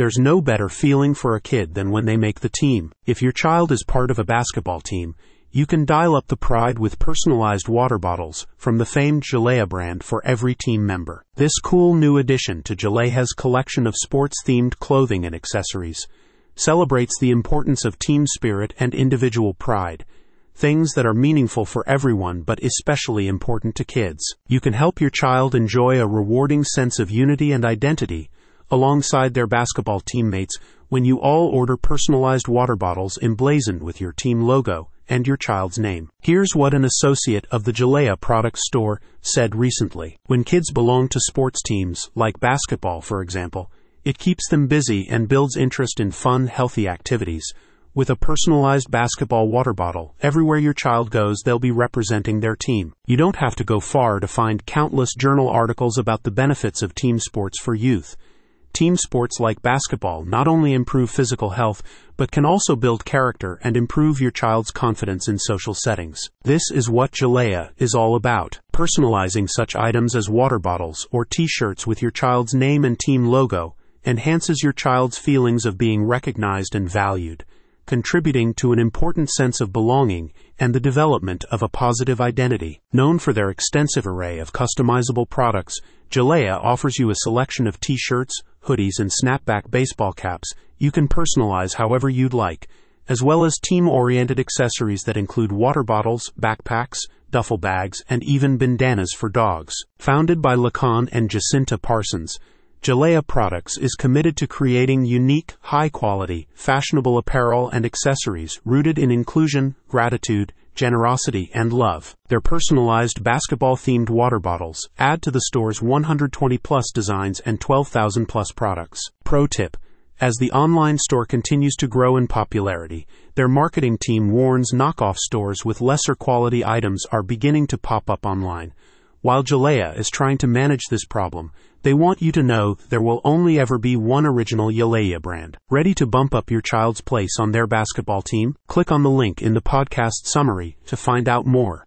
There's no better feeling for a kid than when they make the team. If your child is part of a basketball team, you can dial up the pride with personalized water bottles from the famed Jaleja brand for every team member. This cool new addition to Jaleja's collection of sports themed clothing and accessories celebrates the importance of team spirit and individual pride, things that are meaningful for everyone but especially important to kids. You can help your child enjoy a rewarding sense of unity and identity alongside their basketball teammates when you all order personalized water bottles emblazoned with your team logo and your child's name. Here's what an associate of the Jaleja product store said recently. When kids belong to sports teams, like basketball, for example, it keeps them busy and builds interest in fun, healthy activities. With a personalized basketball water bottle, everywhere your child goes, they'll be representing their team. You don't have to go far to find countless journal articles about the benefits of team sports for youth. Team sports like basketball not only improve physical health, but can also build character and improve your child's confidence in social settings. This is what Jaleja is all about. Personalizing such items as water bottles or t-shirts with your child's name and team logo enhances your child's feelings of being recognized and valued, contributing to an important sense of belonging and the development of a positive identity. Known for their extensive array of customizable products, Jaleja offers you a selection of t-shirts, hoodies, and snapback baseball caps you can personalize however you'd like, as well as team-oriented accessories that include water bottles, backpacks, duffel bags, and even bandanas for dogs. Founded by Lacan and Jacinta Parsons, Jaleja Products is committed to creating unique, high quality, fashionable apparel and accessories rooted in inclusion, gratitude, generosity, and love. Their personalized basketball themed water bottles add to the store's 120 plus designs and 12,000 plus products. Pro tip as the online store continues to grow in popularity, their marketing team warns knockoff stores with lesser quality items are beginning to pop up online. While Jaleja is trying to manage this problem, they want you to know there will only ever be one original Jaleja brand. Ready to bump up your child's place on their basketball team? Click on the link in the podcast summary to find out more.